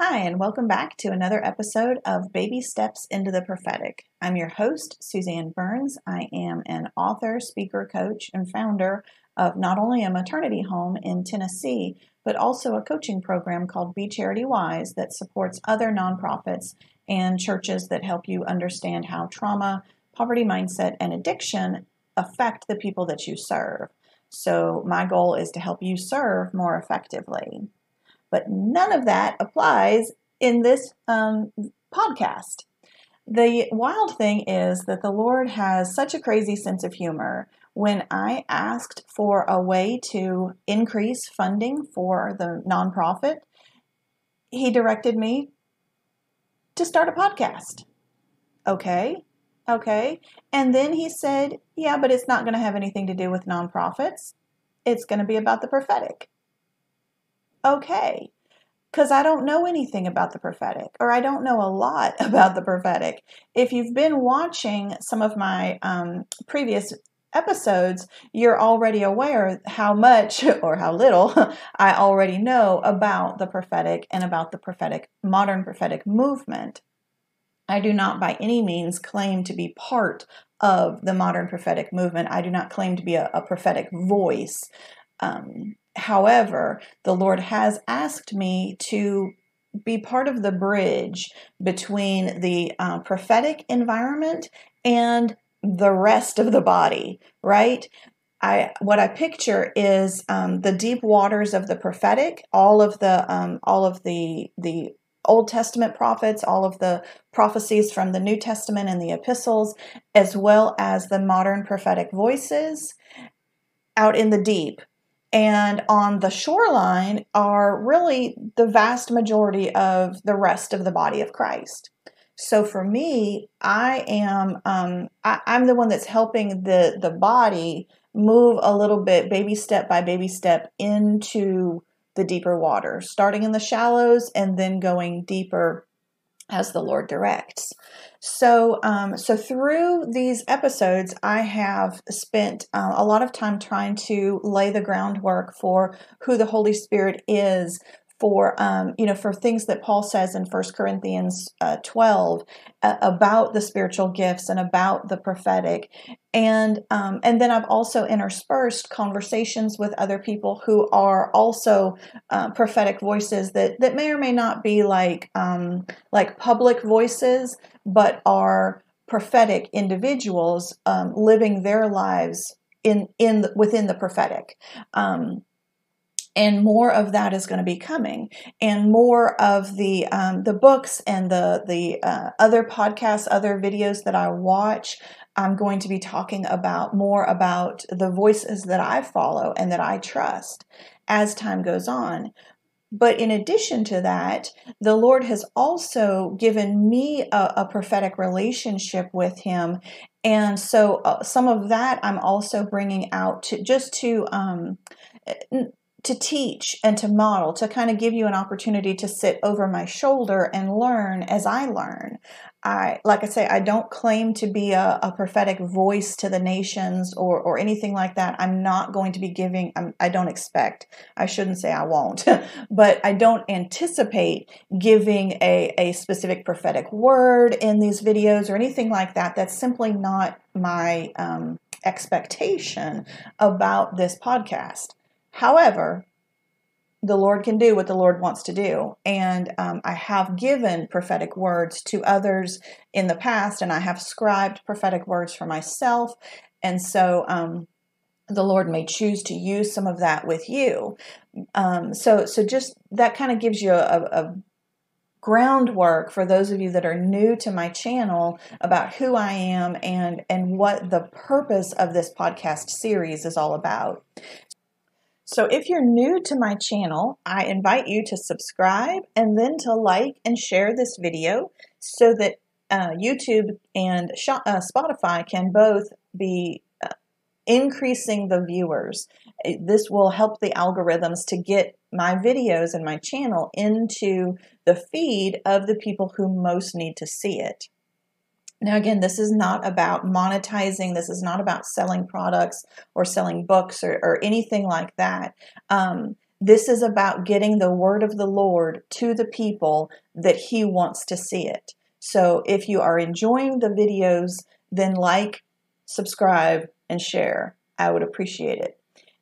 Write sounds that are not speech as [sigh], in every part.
Hi, and welcome back to another episode of Baby Steps into the Prophetic. I'm your host, Suzanne Burns. I am an author, speaker, coach, and founder of not only a maternity home in Tennessee, but also a coaching program called Be Charity Wise that supports other nonprofits and churches that help you understand how trauma, poverty mindset, and addiction affect the people that you serve. So, my goal is to help you serve more effectively. But none of that applies in this um, podcast. The wild thing is that the Lord has such a crazy sense of humor. When I asked for a way to increase funding for the nonprofit, He directed me to start a podcast. Okay, okay. And then He said, Yeah, but it's not going to have anything to do with nonprofits, it's going to be about the prophetic okay because I don't know anything about the prophetic, or I don't know a lot [laughs] about the prophetic. If you've been watching some of my um, previous episodes, you're already aware how much [laughs] or how little [laughs] I already know about the prophetic and about the prophetic, modern prophetic movement. I do not by any means claim to be part of the modern prophetic movement. I do not claim to be a, a prophetic voice. Um, However, the Lord has asked me to be part of the bridge between the uh, prophetic environment and the rest of the body, right? I what I picture is um, the deep waters of the prophetic, all of the um, all of the the Old Testament prophets, all of the prophecies from the New Testament and the epistles, as well as the modern prophetic voices out in the deep and on the shoreline are really the vast majority of the rest of the body of Christ. So for me, I am um, I, I'm the one that's helping the the body move a little bit, baby step by baby step, into the deeper water, starting in the shallows and then going deeper as the Lord directs. So, um, so through these episodes, I have spent uh, a lot of time trying to lay the groundwork for who the Holy Spirit is for um, you know for things that Paul says in First Corinthians uh, 12 uh, about the spiritual gifts and about the prophetic. And um, and then I've also interspersed conversations with other people who are also uh, prophetic voices that that may or may not be like um, like public voices but are prophetic individuals um, living their lives in in within the prophetic. Um, and more of that is going to be coming and more of the um, the books and the the uh, other podcasts other videos that i watch i'm going to be talking about more about the voices that i follow and that i trust as time goes on but in addition to that, the Lord has also given me a, a prophetic relationship with Him. And so uh, some of that I'm also bringing out to just to um, to teach and to model, to kind of give you an opportunity to sit over my shoulder and learn as I learn. I, like I say, I don't claim to be a, a prophetic voice to the nations or, or anything like that. I'm not going to be giving, I'm, I do not expect, I shouldn't say I won't, [laughs] but I don't anticipate giving a, a specific prophetic word in these videos or anything like that. That's simply not my um, expectation about this podcast. However, the Lord can do what the Lord wants to do. And um, I have given prophetic words to others in the past, and I have scribed prophetic words for myself. And so um, the Lord may choose to use some of that with you. Um, so, so just that kind of gives you a, a groundwork for those of you that are new to my channel about who I am and and what the purpose of this podcast series is all about. So if you're new to my channel, I invite you to subscribe and then to like and share this video so that uh, YouTube and uh, Spotify can both be uh, increasing the viewers. This will help the algorithms to get my videos and my channel into the feed of the people who most need to see it. Now, again, this is not about monetizing. This is not about selling products or selling books or, or anything like that. Um, This is about getting the word of the Lord to the people that He wants to see it. So if you are enjoying the videos, then like, subscribe, and share. I would appreciate it.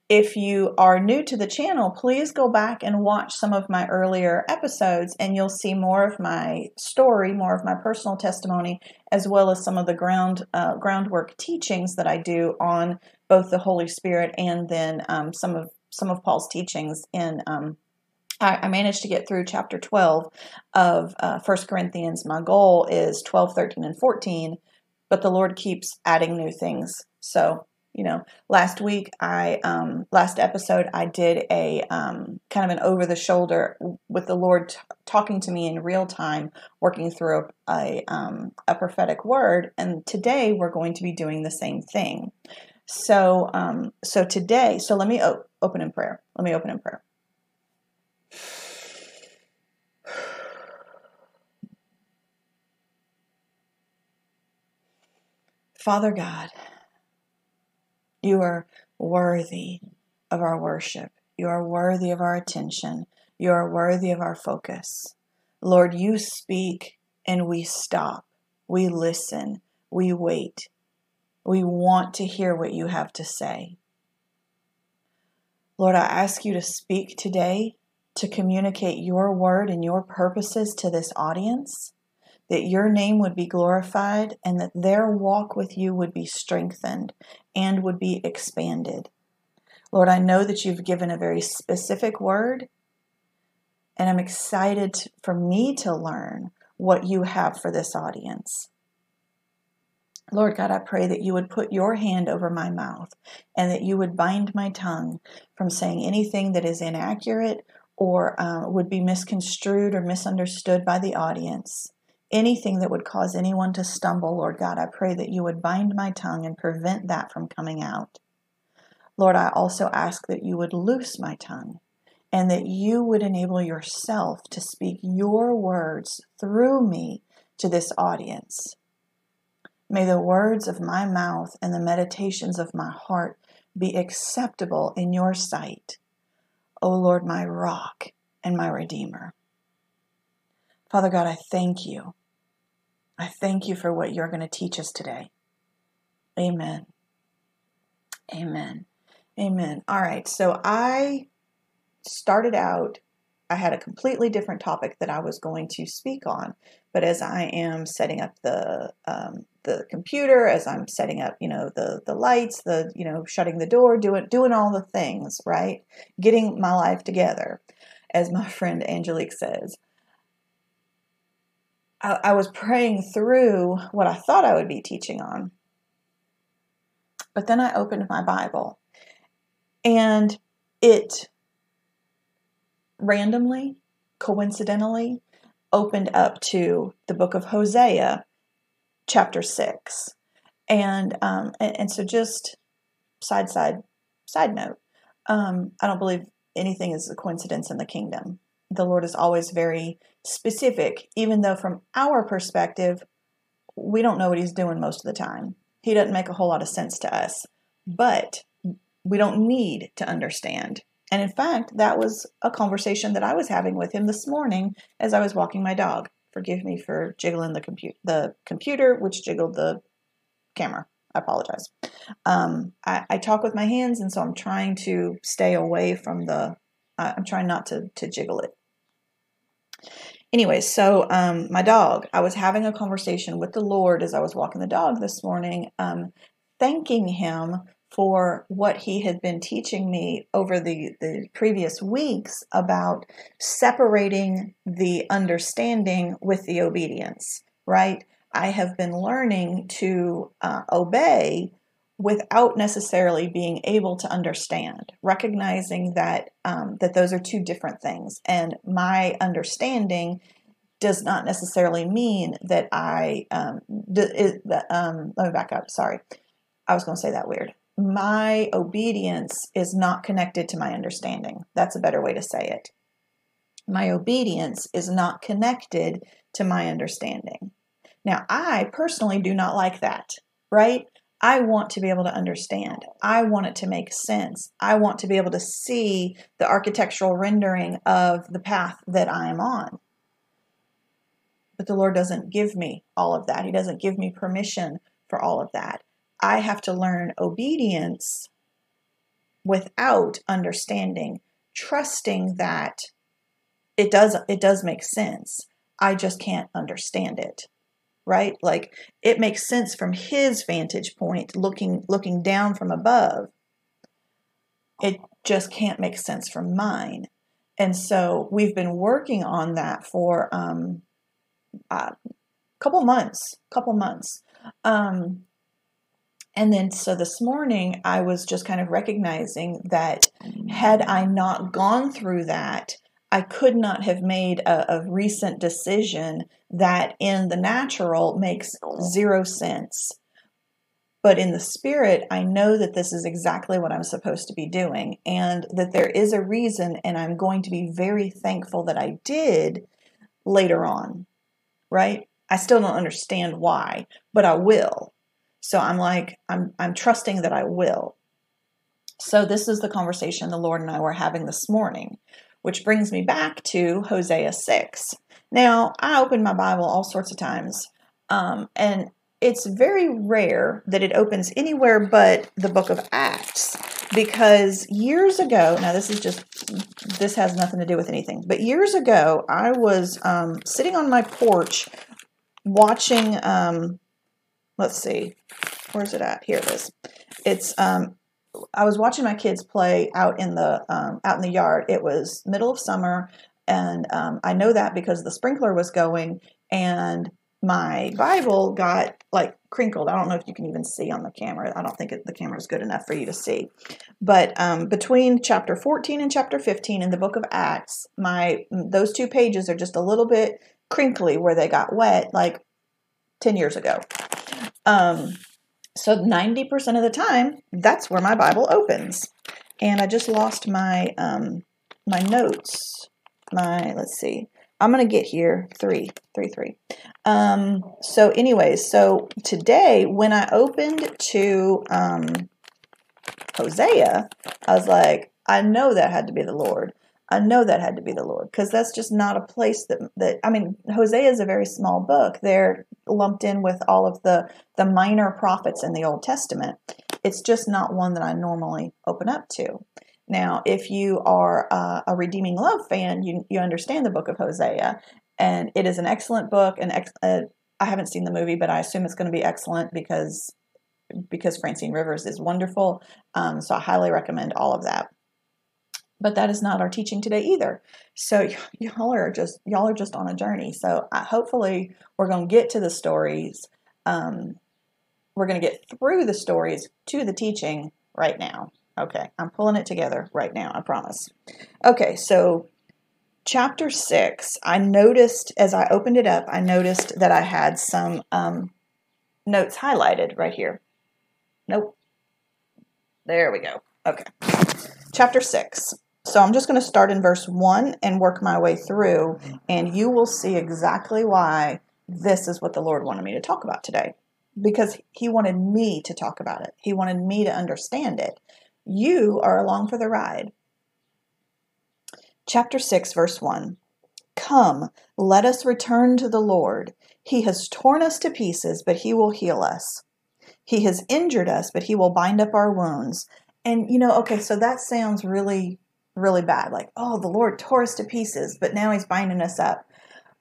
If you are new to the channel, please go back and watch some of my earlier episodes, and you'll see more of my story, more of my personal testimony, as well as some of the ground uh, groundwork teachings that I do on both the Holy Spirit and then um, some of some of Paul's teachings in. Um, I, I, managed to get through chapter 12 of uh, 1 Corinthians. My goal is 12, 13, and 14, but the Lord keeps adding new things. So you know last week i um last episode i did a um kind of an over the shoulder with the lord t- talking to me in real time working through a, a um a prophetic word and today we're going to be doing the same thing. So um so today so let me o- open in prayer. Let me open in prayer. Father God, you are worthy of our worship. You are worthy of our attention. You are worthy of our focus. Lord, you speak and we stop. We listen. We wait. We want to hear what you have to say. Lord, I ask you to speak today to communicate your word and your purposes to this audience that your name would be glorified and that their walk with you would be strengthened and would be expanded. Lord, I know that you've given a very specific word, and I'm excited for me to learn what you have for this audience. Lord God, I pray that you would put your hand over my mouth and that you would bind my tongue from saying anything that is inaccurate or uh, would be misconstrued or misunderstood by the audience anything that would cause anyone to stumble, Lord God, I pray that you would bind my tongue and prevent that from coming out. Lord, I also ask that you would loose my tongue and that you would enable yourself to speak your words through me to this audience. May the words of my mouth and the meditations of my heart be acceptable in your sight, O Lord, my rock and my redeemer. Father God, I thank you. I thank you for what you're going to teach us today. Amen. Amen. Amen. All right. So I started out, I had a completely different topic that I was going to speak on. But as I am setting up the um, the computer, as I'm setting up, you know, the the lights, the you know, shutting the door, doing doing all the things, right? Getting my life together, as my [laughs] friend Angelique says. I, was praying through what I thought I would be teaching on. But then I opened my Bible and it randomly, coincidentally, opened up to the book of Hosea, chapter 6. And, um, and, and so just side, side, side note, um, I don't believe anything is a coincidence in the kingdom the Lord is always very specific, even though from our perspective, we don't know what He's doing most of the time. He doesn't make a whole lot of sense to us, but we don't need to understand. And in fact, that was a conversation that I was having with him this morning as I was walking my dog. Forgive me for jiggling the, compu- the computer, which jiggled the camera. I apologize. Um, I, I talk with my hands, and so I'm trying to stay away from the I'm trying not to, to jiggle it. Anyway, so um, my dog, I was having a conversation with the Lord as I was walking the dog this morning, um, thanking Him for what He had been teaching me over the, the previous weeks about separating the understanding with the obedience, right? I have been learning to uh, obey without necessarily being able to understand, recognizing that um, that those are two different things, and my understanding does not necessarily mean that I. Um, d- um, let me back up. Sorry, I was going to say that weird. My obedience is not connected to my understanding. That's a better way to say it. My obedience is not connected to my understanding. Now, I personally do not like that, right? I want to be able to understand. I want it to make sense. I want to be able to see the architectural rendering of the path that I am on. But the Lord doesn't give me all of that. He doesn't give me permission for all of that. I have to learn obedience without understanding, trusting that it does it does make sense. I just can't understand it right? Like it makes sense from his vantage point looking looking down from above. It just can't make sense from mine. And so we've been working on that for um, a couple months, couple months. Um, and then so this morning I was just kind of recognizing that had I not gone through that, I could not have made a, a, recent decision that in the natural makes zero sense. But in the spirit, I know that this is exactly what I'm supposed to be doing and that there is a reason, and I'm going to be very thankful that I did later on, right? I still don't understand why, but I will. So I'm like, I'm, I'm trusting that I will. So this is the conversation the Lord and I were having this morning which brings me back to Hosea 6. Now, I open my Bible all sorts of times, um, and it's very rare that it opens anywhere but the book of Acts because years ago, now this is just, this has nothing to do with anything, but years ago, I was um, sitting on my porch watching, um, let's see, where's it at? Here it is. It's um, I was watching my kids play out in the um, out in the yard. It was middle of summer, and um, I know that because the sprinkler was going, and my Bible got like crinkled. I don't know if you can even see on the camera. I don't think it, the camera is good enough for you to see. But um, between chapter 14 and chapter 15 in the book of Acts, my those two pages are just a little bit crinkly where they got wet, like 10 years ago. Um, so 90% of the time, that's where my Bible opens. And I just lost my um, my notes. My let's see. I'm gonna get here three, three, three. Um, so, anyways, so today when I opened to um, Hosea, I was like, I know that had to be the Lord. I know that had to be the Lord because that's just not a place that that I mean Hosea is a very small book. They're lumped in with all of the the minor prophets in the Old Testament. It's just not one that I normally open up to. Now, if you are uh, a Redeeming Love fan, you you understand the book of Hosea, and it is an excellent book. And ex- uh, I haven't seen the movie, but I assume it's going to be excellent because because Francine Rivers is wonderful. Um, so I highly recommend all of that but that is not our teaching today either. So y'all are just y'all are just on a journey. So I, hopefully we're going to get to the stories um, we're going to get through the stories to the teaching right now. Okay i'm pulling it together right now i promise. Okay so chapter 6 i noticed as i opened it up i noticed that i had some um, notes highlighted right here. Nope. There we go. Okay. Chapter 6 so I'm just going to start in verse 1 and work my way through, mm-hmm. and you will see exactly why this is what the Lord wanted me to talk about today. Because He wanted me to talk about it, He wanted me to understand it. You are along for the ride. Chapter 6, verse 1 Come, let us return to the Lord. He has torn us to pieces, but He will heal us. He has injured us, but He will bind up our wounds. And you know, okay, so that sounds really really bad. Like, oh, the Lord tore us to pieces, but now he's binding us up.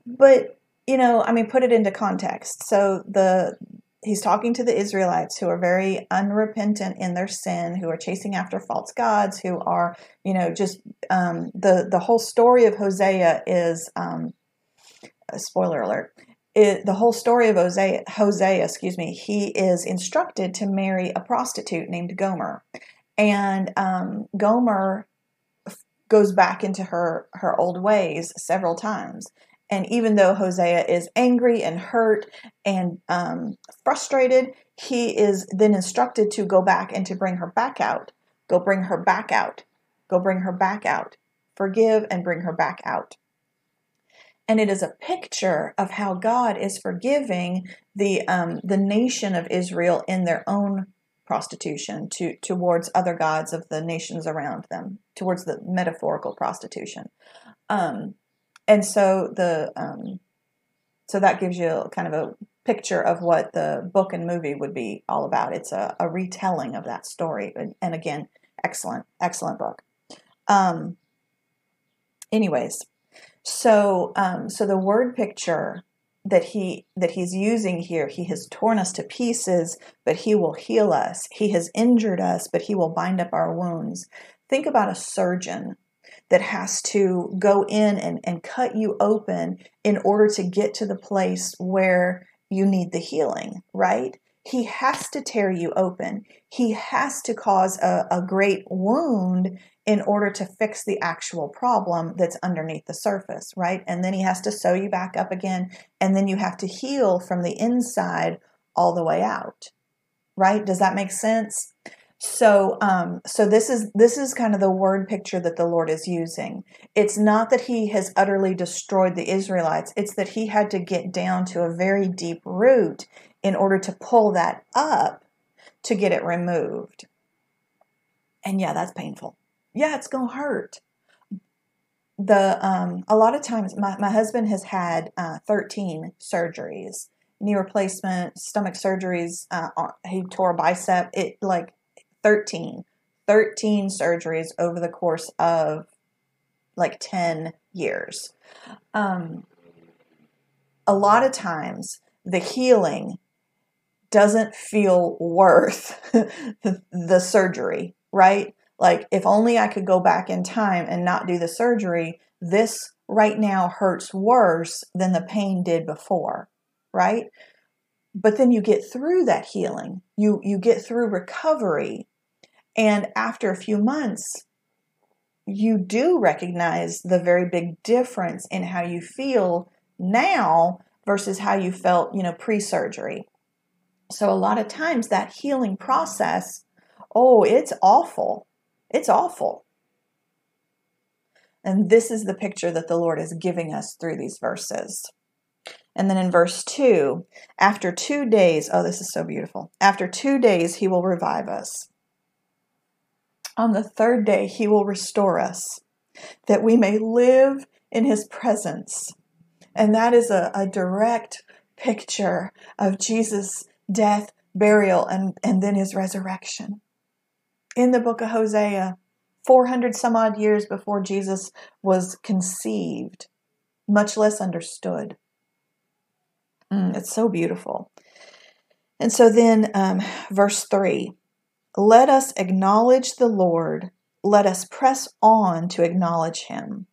But, you know, I mean, put it into context. So the he's talking to the Israelites who are very unrepentant in their sin, who are chasing after false gods, who are, you know, just um, the the whole story of Hosea is um, spoiler alert. It, the whole story of Hosea, Hosea, excuse me, he is instructed to marry a prostitute named Gomer, and um, Gomer goes back into her her old ways several times. And even though hosea is angry and hurt and um, frustrated he is then instructed to go back and to bring her back out. Go bring her back out. Go bring her back out. Forgive and bring her back out. And it is a picture of how God is forgiving the um, the nation of Israel in their own prostitution to towards other gods of the nations around them, towards the metaphorical prostitution. Um, and so the um, so that gives you kind of a picture of what the book and movie would be all about. It's a, a retelling of that story, and, and again, excellent, excellent book. Um, anyways, so um, so the word picture that he that he's using here, he has torn us to pieces, but he will heal us. He has injured us, but he will bind up our wounds. Think about a surgeon that has to go in and, and cut you open in order to get to the place where you need the healing, right? He has to tear you open. He has to cause a, a great wound in order to fix the actual problem that's underneath the surface, right? And then he has to sew you back up again. And then you have to heal from the inside all the way out, right? Does that make sense? So, um, so this is this is kind of the word picture that the Lord is using. It's not that He has utterly destroyed the Israelites; it's that He had to get down to a very deep root in order to pull that up to get it removed. And yeah, that's painful. Yeah, it's gonna hurt. The um, a lot of times, my my husband has had uh, thirteen surgeries, knee replacement, stomach surgeries. Uh, he tore a bicep. It like 13, 13 surgeries over the course of like 10 years. Um, a lot of times, the healing doesn't feel worth the, [laughs] the surgery, right? Like, if only I could go back in time and not do the surgery, this right now hurts worse than the pain did before, right? But then you get through that healing. You you get through recovery and after a few months, you do recognize the very big difference in how you feel now versus how you felt, you know, pre-surgery. So a lot of times that healing process, oh, it's awful. It's awful. And this is the picture that the Lord is giving us through these verses. And then in verse 2, after two days, oh, this is so beautiful. After two days, he will revive us. On the third day, he will restore us, that we may live in his presence. And that is a, a direct picture of Jesus' death, burial, and, and then his resurrection. In the book of Hosea, 400 some odd years before Jesus was conceived, much less understood. Mm, it's so beautiful. And so then, um, verse 3 let us acknowledge the Lord. Let us press on to acknowledge him.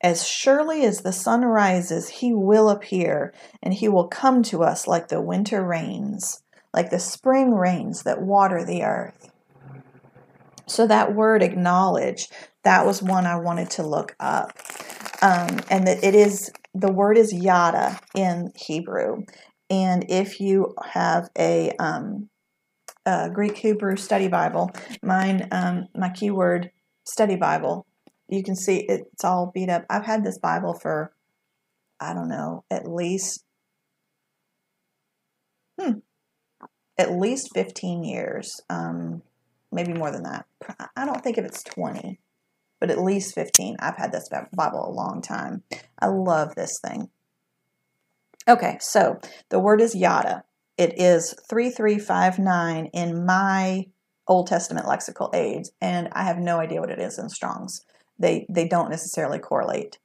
As surely as the sun rises, he will appear, and he will come to us like the winter rains, like the spring rains that water the earth. So, that word acknowledge, that was one I wanted to look up. Um, and that it is, the word is yada in Hebrew. And if you have a, um, uh, Greek Hebrew Study Bible, mine, um, my keyword study Bible. You can see it's all beat up. I've had this Bible for, I don't know, at least, hmm, at least 15 years, um, maybe more than that. I don't think if it's 20, but at least 15. I've had this Bible a long time. I love this thing. Okay, so the word is yada. It is 3359 in my Old Testament lexical aids, and I have no idea what it is in Strong's. They they don't necessarily correlate.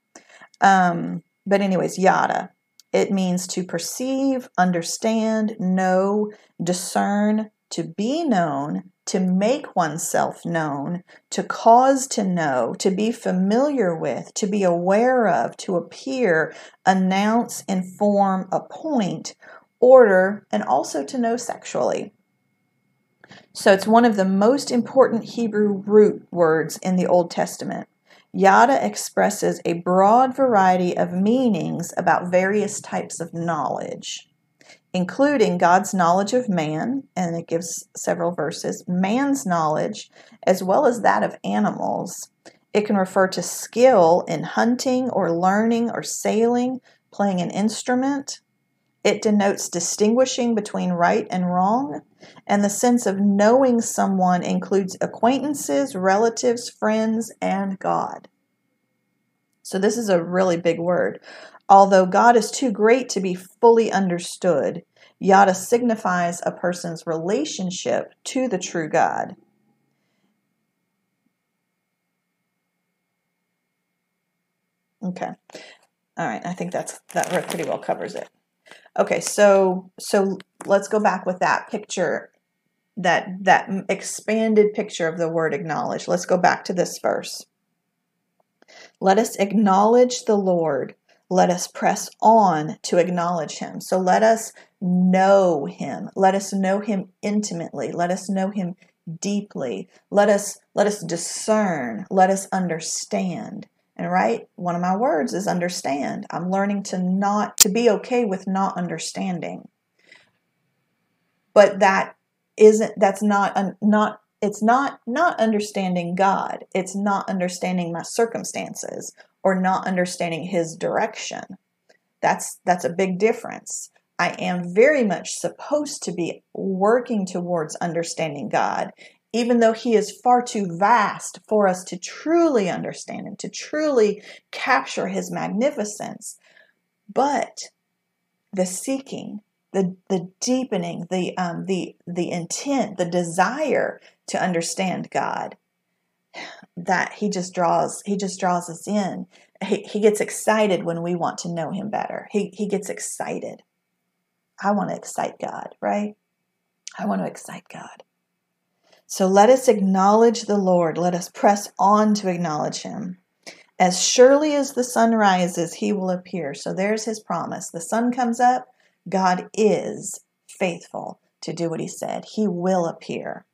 Um, but anyways, yada. It means to perceive, understand, know, discern, to be known, to make oneself known, to cause to know, to be familiar with, to be aware of, to appear, announce, inform, appoint, order, and also to know sexually. So it's one of the most important Hebrew root words in the Old Testament. Yada expresses a broad variety of meanings about various types of knowledge, including God's knowledge of man, and it gives several verses, man's knowledge, as well as that of animals. It can refer to skill in hunting or learning or sailing, playing an instrument. It denotes distinguishing between right and wrong. And the sense of knowing someone includes acquaintances, relatives, friends, and God. So, this is a really big word. Although God is too great to be fully understood, Yada signifies a person's relationship to the true God. Okay. All right, I think that's that pretty well covers it. Okay, so so let's go back with that picture that that expanded picture of the word acknowledge. Let's go back to this verse. Let us acknowledge the Lord. Let us press on to acknowledge him. So let us know him. Let us know him intimately. Let us know him deeply. Let us let us discern. Let us understand. And right, one of my words is understand. I'm learning to not to be okay with not understanding. But that isn't that's not a not it's not not understanding God. It's not understanding my circumstances or not understanding his direction. That's that's a big difference. I am very much supposed to be working towards understanding God even though he is far too vast for us to truly understand him, to truly capture his magnificence. But the seeking, the, the deepening, the, um, the, the intent, the desire to understand God, that he just draws, he just draws us in. He, he gets excited when we want to know him better. He, he gets excited. I want to excite God, right? I want to excite God. So let us acknowledge the Lord. Let us press on to acknowledge him. As surely as the sun rises, he will appear. So there's his promise. The sun comes up, God is faithful to do what he said. He will appear.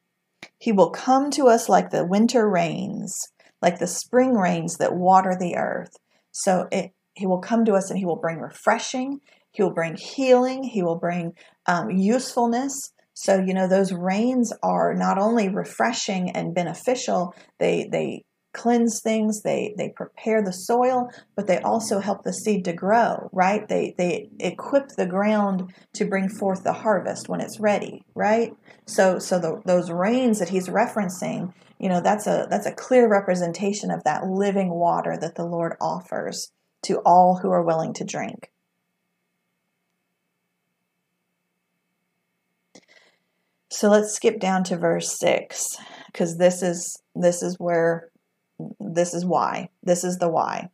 He will come to us like the winter rains, like the spring rains that water the earth. So it, he will come to us and he will bring refreshing, he will bring healing, he will bring um, usefulness. So, you know, those rains are not only refreshing and beneficial, they, they cleanse things, they, they prepare the soil, but they also help the seed to grow, right? They, they equip the ground to bring forth the harvest when it's ready, right? So, so the, those rains that he's referencing, you know, that's a, that's a clear representation of that living water that the Lord offers to all who are willing to drink. So let's skip down to verse 6 because this is this is where this is why. This is the why.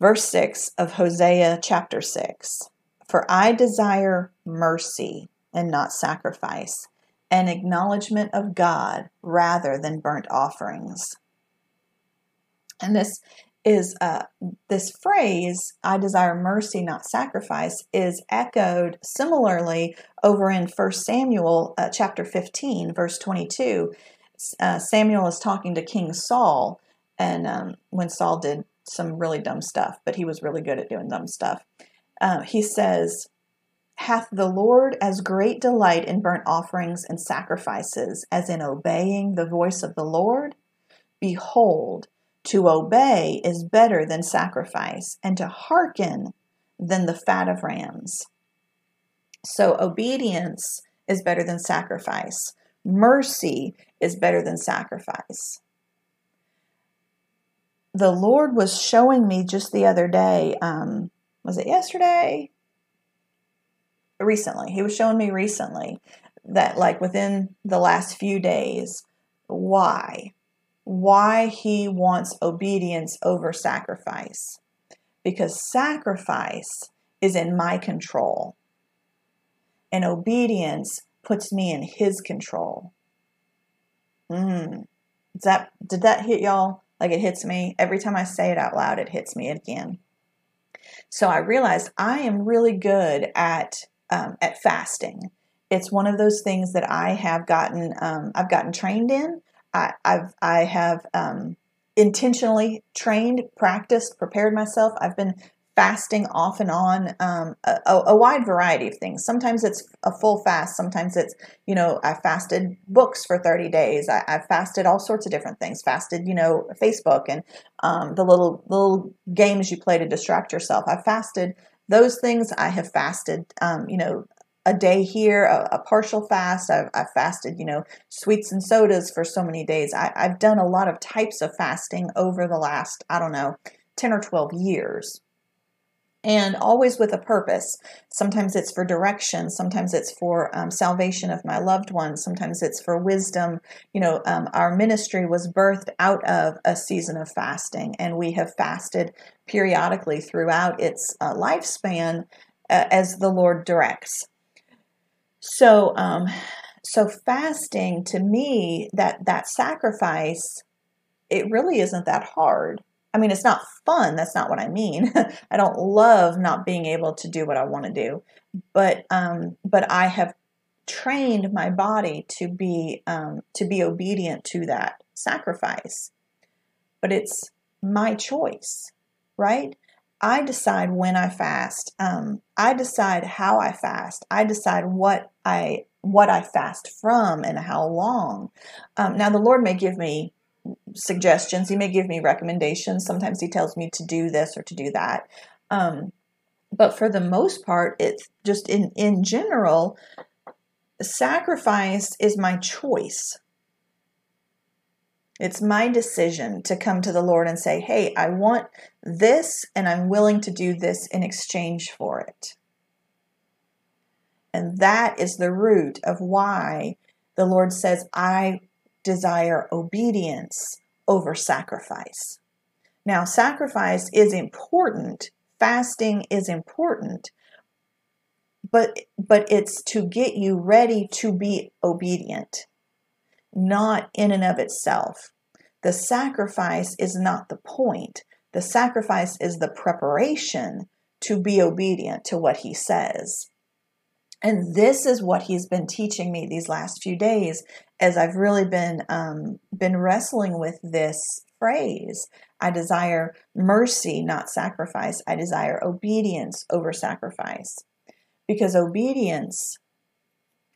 Verse 6 of Hosea chapter 6. For I desire mercy and not sacrifice, an acknowledgement of God rather than burnt offerings. And this is uh, this phrase, I desire mercy, not sacrifice, is echoed similarly over in 1 Samuel uh, chapter 15, verse 22. Uh, Samuel is talking to King Saul, and um, when Saul did some really dumb stuff, but he was really good at doing dumb stuff, uh, he says, Hath the Lord as great delight in burnt offerings and sacrifices as in obeying the voice of the Lord? Behold, to obey is better than sacrifice, and to hearken than the fat of rams. So, obedience is better than sacrifice. Mercy is better than sacrifice. The Lord was showing me just the other day, um, was it yesterday? Recently. He was showing me recently that, like, within the last few days, why? why he wants obedience over sacrifice. Because sacrifice is in my control, and obedience puts me in his control. Mm. Does that did that hit y'all? Like it hits me every time I say it out loud. It hits me again. So I realized I am really good at um, at fasting. It's one of those things that I have gotten um, I've gotten trained in. I, I've I have um, intentionally trained, practiced, prepared myself. I've been fasting off and on um, a, a, wide variety of things. Sometimes it's a full fast sometimes it's you know i fasted books for 30 days. I, I fasted all sorts of different things. Fasted you know facebook and um, the little little games you play to distract yourself. I've fasted those things. I have fasted um, you know a day here, a, a partial fast. I've, I've, fasted, you know, sweets and sodas for so many days. I, I've done a lot of types of fasting over the last, I don't know, 10 or 12 years and always with a purpose. Sometimes it's for direction, sometimes it's for um, salvation of my loved ones, sometimes it's for wisdom. You know, um, our ministry was birthed out of a season of fasting, and we have fasted periodically throughout its uh, lifespan uh, as the Lord directs. So, um, so fasting to me, that that sacrifice, it really isn't that hard I mean, it's not fun. That's not what I mean. [laughs] I don't love not being able to do what I want to do, but um, but I have trained my body to be um, to be obedient to that sacrifice. But it's my choice, right? I decide when I fast. Um, I decide how I fast. I decide what I what I fast from and how long. Um, now, the Lord may give me suggestions. He may give me recommendations. Sometimes he tells me to do this or to do that. Um, but for the most part, it's just in in general, sacrifice is my choice. It's my decision to come to the Lord and say, "Hey, I want this, and I'm willing to do this in exchange for it." And that is the root of why the Lord says, I desire obedience over sacrifice. Now, sacrifice is important, fasting is important, but but it's to get you ready to be obedient, not in and of itself. The sacrifice is not the point. The sacrifice is the preparation to be obedient to what he says. And this is what he's been teaching me these last few days as I've really been um, been wrestling with this phrase. I desire mercy, not sacrifice. I desire obedience over sacrifice. Because obedience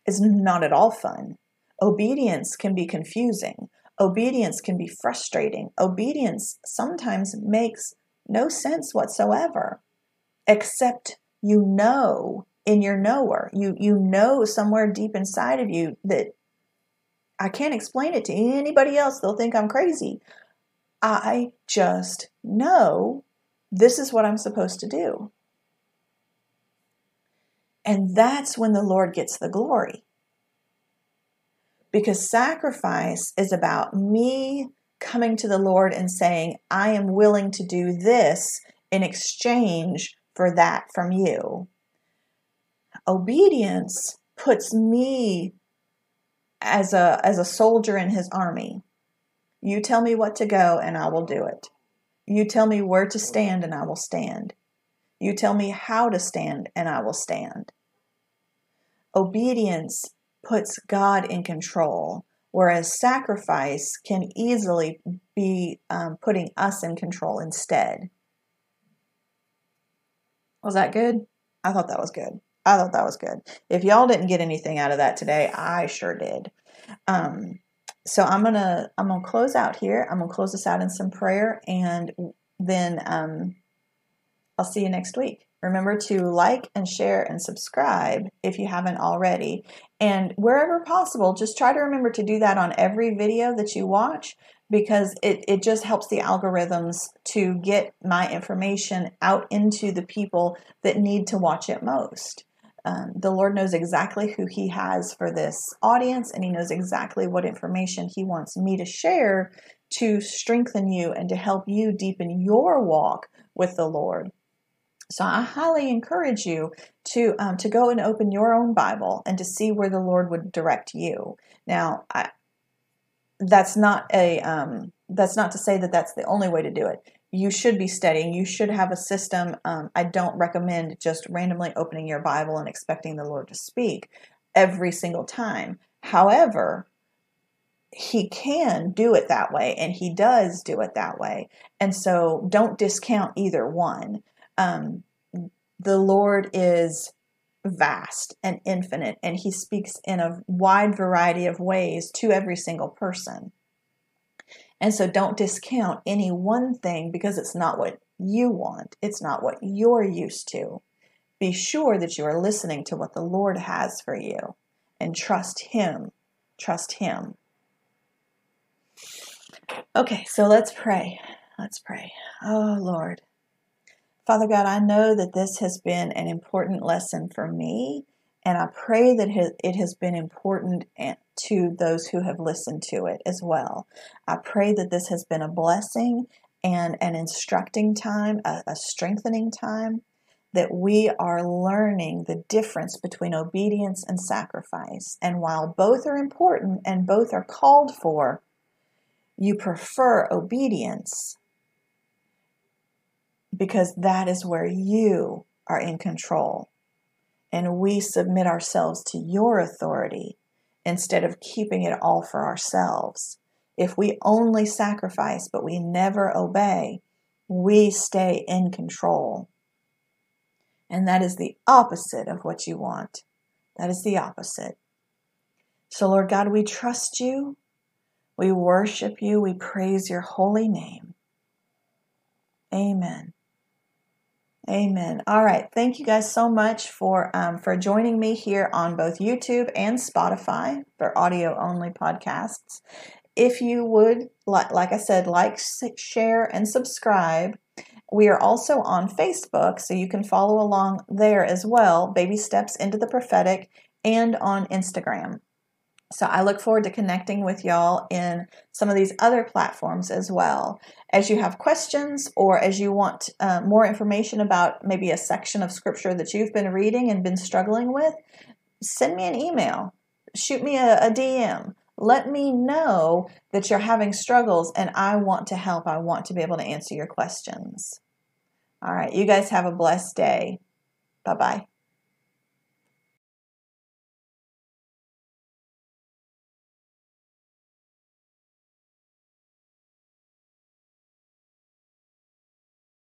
is not at all fun. Obedience can be confusing. Obedience can be frustrating. Obedience sometimes makes no sense whatsoever, except you know in your knower. You you know somewhere deep inside of you that I can't explain it to anybody else. They'll think I'm crazy. I just know this is what I'm supposed to do. And that's when the Lord gets the glory. Because sacrifice is about me coming to the Lord and saying, I am willing to do this in exchange for that from you. Obedience puts me as a as a soldier in his army. You tell me what to go and I will do it. You tell me where to stand and I will stand. You tell me how to stand and I will stand. Obedience puts God in control, whereas sacrifice can easily be um, putting us in control instead. Was that good? I thought that was good. I thought that was good. If y'all didn't get anything out of that today, I sure did. Um, so I'm gonna I'm gonna close out here. I'm gonna close this out in some prayer, and then um, I'll see you next week. Remember to like and share and subscribe if you haven't already. And wherever possible, just try to remember to do that on every video that you watch because it, it just helps the algorithms to get my information out into the people that need to watch it most. Um, the Lord knows exactly who He has for this audience, and He knows exactly what information He wants me to share to strengthen you and to help you deepen your walk with the Lord. So I highly encourage you to um, to go and open your own Bible and to see where the Lord would direct you. Now, I, that's not a um, that's not to say that that's the only way to do it you should be studying. You should have a system. Um, I don't recommend just randomly opening your Bible and expecting the Lord to speak every single time. However, he can do it that way and he does do it that way. And so don't discount either one. um, the Lord is vast and infinite, and He speaks in a wide variety of ways to every single person. And so don't discount any one thing because it's not what you want, it's not what you're used to. Be sure that you are listening to what the Lord has for you and trust Him. Trust Him. Okay, so let's pray. Let's pray. Oh, Lord. Father God, I know that this has been an important lesson for me, and I pray that it has been important eh, to those who have listened to it as well. I pray that this has been a blessing and an instructing time, a, a strengthening time, that we are learning the difference between obedience and sacrifice. And while both are important and both are called for, you prefer obedience because that is where you are in control. And we submit ourselves to your authority instead of keeping it all for ourselves. If we only sacrifice but we never obey, we stay in control. And that is the opposite of what you want. That is the opposite. So, Lord God, we trust you. We worship you. We praise your holy name. Amen. Amen. All right. Thank you guys so much for um, for joining me here on both YouTube and Spotify for audio only podcasts. If you would like, like I said, like, share, and subscribe. We are also on Facebook, so you can follow along there as well. Baby Steps into the Prophetic, and on Instagram. So I look forward to connecting with y'all in some of these other platforms as well. As you have questions or as you want uh, more information about maybe a section of scripture that you've been reading and been struggling with, send me an email, shoot me a, a DM. Let me know that you're having struggles and I want to help. I want to be able to answer your questions. All right, you guys have a blessed day. Bye bye.